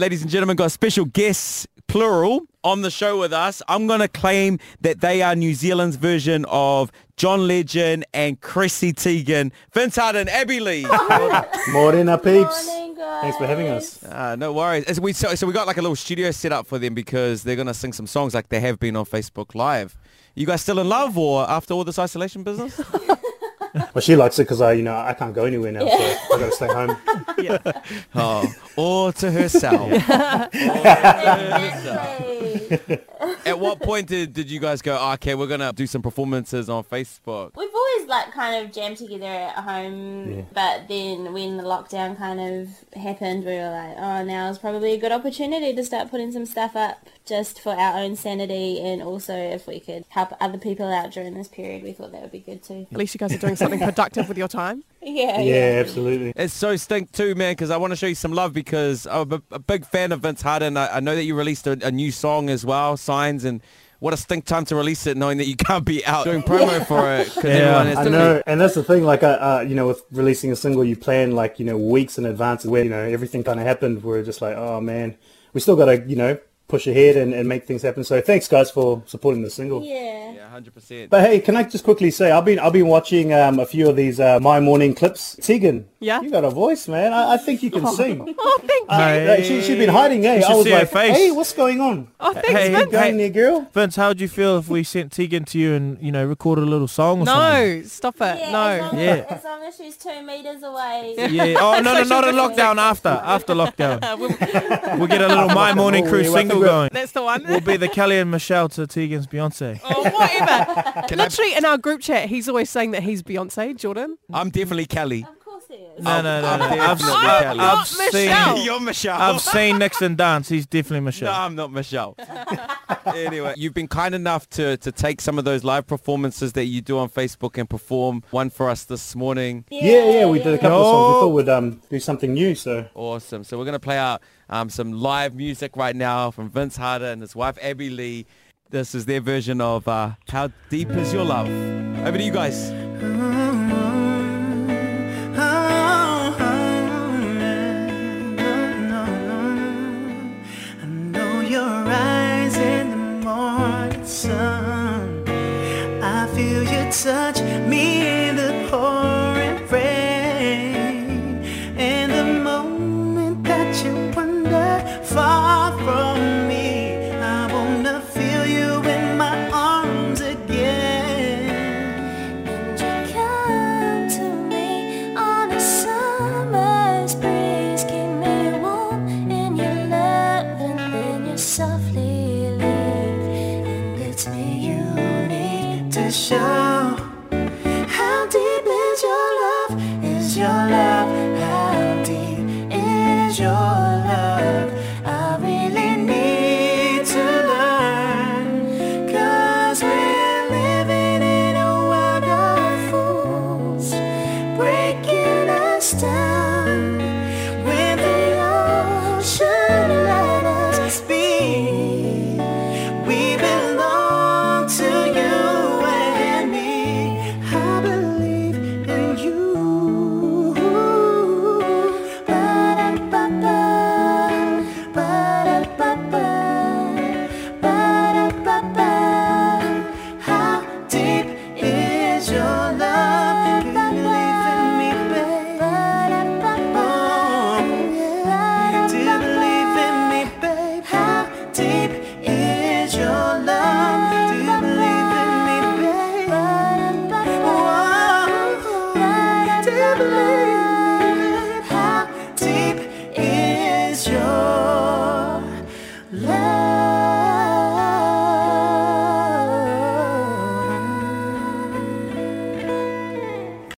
Ladies and gentlemen, got special guests, plural, on the show with us. I'm going to claim that they are New Zealand's version of John Legend and Chrissy Teigen. Vince Harder, Abby Lee. Morena peeps. Morning. Thanks for having us. Uh, no worries. As we, so, so we got like a little studio set up for them because they're going to sing some songs like they have been on Facebook Live. You guys still in love or after all this isolation business? Well, she likes it because I, you know, I can't go anywhere now, so I got to stay home. oh, or to herself. Exactly. At what point did, did you guys go, "Oh, okay, we're going to do some performances on Facebook? We've always like kind of jammed together at home, Yeah. but then when the lockdown kind of happened, we were like, oh, now is probably a good opportunity to start putting some stuff up just for our own sanity and also if we could help other people out during this period, we thought that would be good too. At least you guys are doing something productive with your time. Yeah, Yeah, absolutely. It's so stink too, man, because I want to show you some love because I'm a, a big fan of Vince Harder. I, I know that you released a, a new song as well, Signs, and what a stink time to release it knowing that you can't be out doing promo for it. everyone has I to know, and that's the thing. Like, uh, uh, you know, with releasing a single, you plan like you know weeks in advance. Where you know everything kind of happened, we're just like, oh man, we still got to you know push ahead and, and make things happen. So thanks guys for supporting the single. Yeah. Yeah, hundred percent. But hey, can I just quickly say I've been I've been watching um, a few of these uh, my morning clips. Tegan, Yeah? you got a voice, man. I, I think you can sing. Oh, thank you. Uh, she she's been hiding, eh? You I was see her like, face. hey, what's going on? Oh, thanks, Hey, Vince. Going there, girl. Vince, how would you feel if we sent Tegan to you and, you know, recorded a little song or something? No, stop it. Yeah, As no. long, Yeah. As, as long as she's two meters away. Yeah. Oh, no, no, Social not in distancing. lockdown. After. After lockdown. We'll get a little My Morning Crew Oh, single we're- going. That's the one. We'll be the Kelly and Michelle to Tegan's Beyonce. Oh, whatever. Literally in our group chat, he's always saying that he's Beyonce, Jordan. I'm definitely Kelly. Of course it is. No, no, no, I'm no. I've, definitely Kelly. I've Not seen, Michelle. You're Michelle. I've seen Nixon dance. He's definitely Michelle. No, Michelle. I'm not Michelle. anyway, you've been kind enough to, to take some of those live performances that you do on Facebook and perform one for us this morning. Yeah, yeah, we did a couple of songs. We thought we'd um, do something new, so Awesome. So we're going to play out um, some live music right now from Vince Harder and his wife Abby Lee. This is their version of uh, How Deep Is Your Love. Over to you guys. You touch me in the pouring rain. And the moment that you wander far from me, I wanna feel you in my arms again. And you come to me on a summer's breeze, keep me warm in your love, and then you softly leave. And it's me you need to show your love me